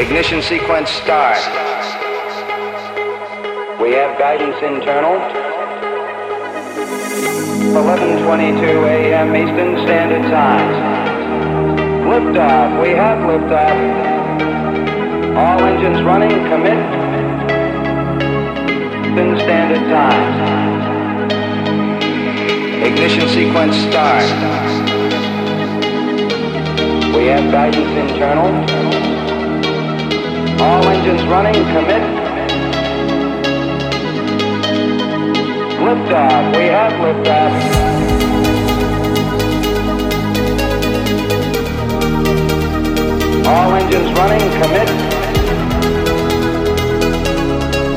Ignition sequence start. We have guidance internal. 11:22 a.m. Eastern Standard Time. Liftoff. We have liftoff. All engines running. Commit. Eastern Standard Time. Ignition sequence start. We have guidance internal engines running, commit. Liftoff, we have liftoff. All engines running, commit.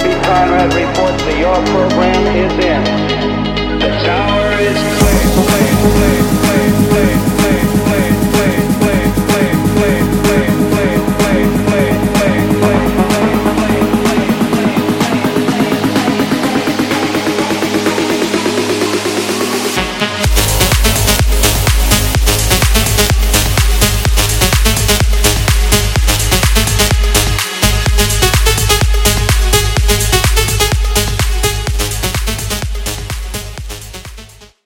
Pete Conrad reports that your program is in. The tower is clear, play, play, play, play, play, play, play, play, play, play. clear.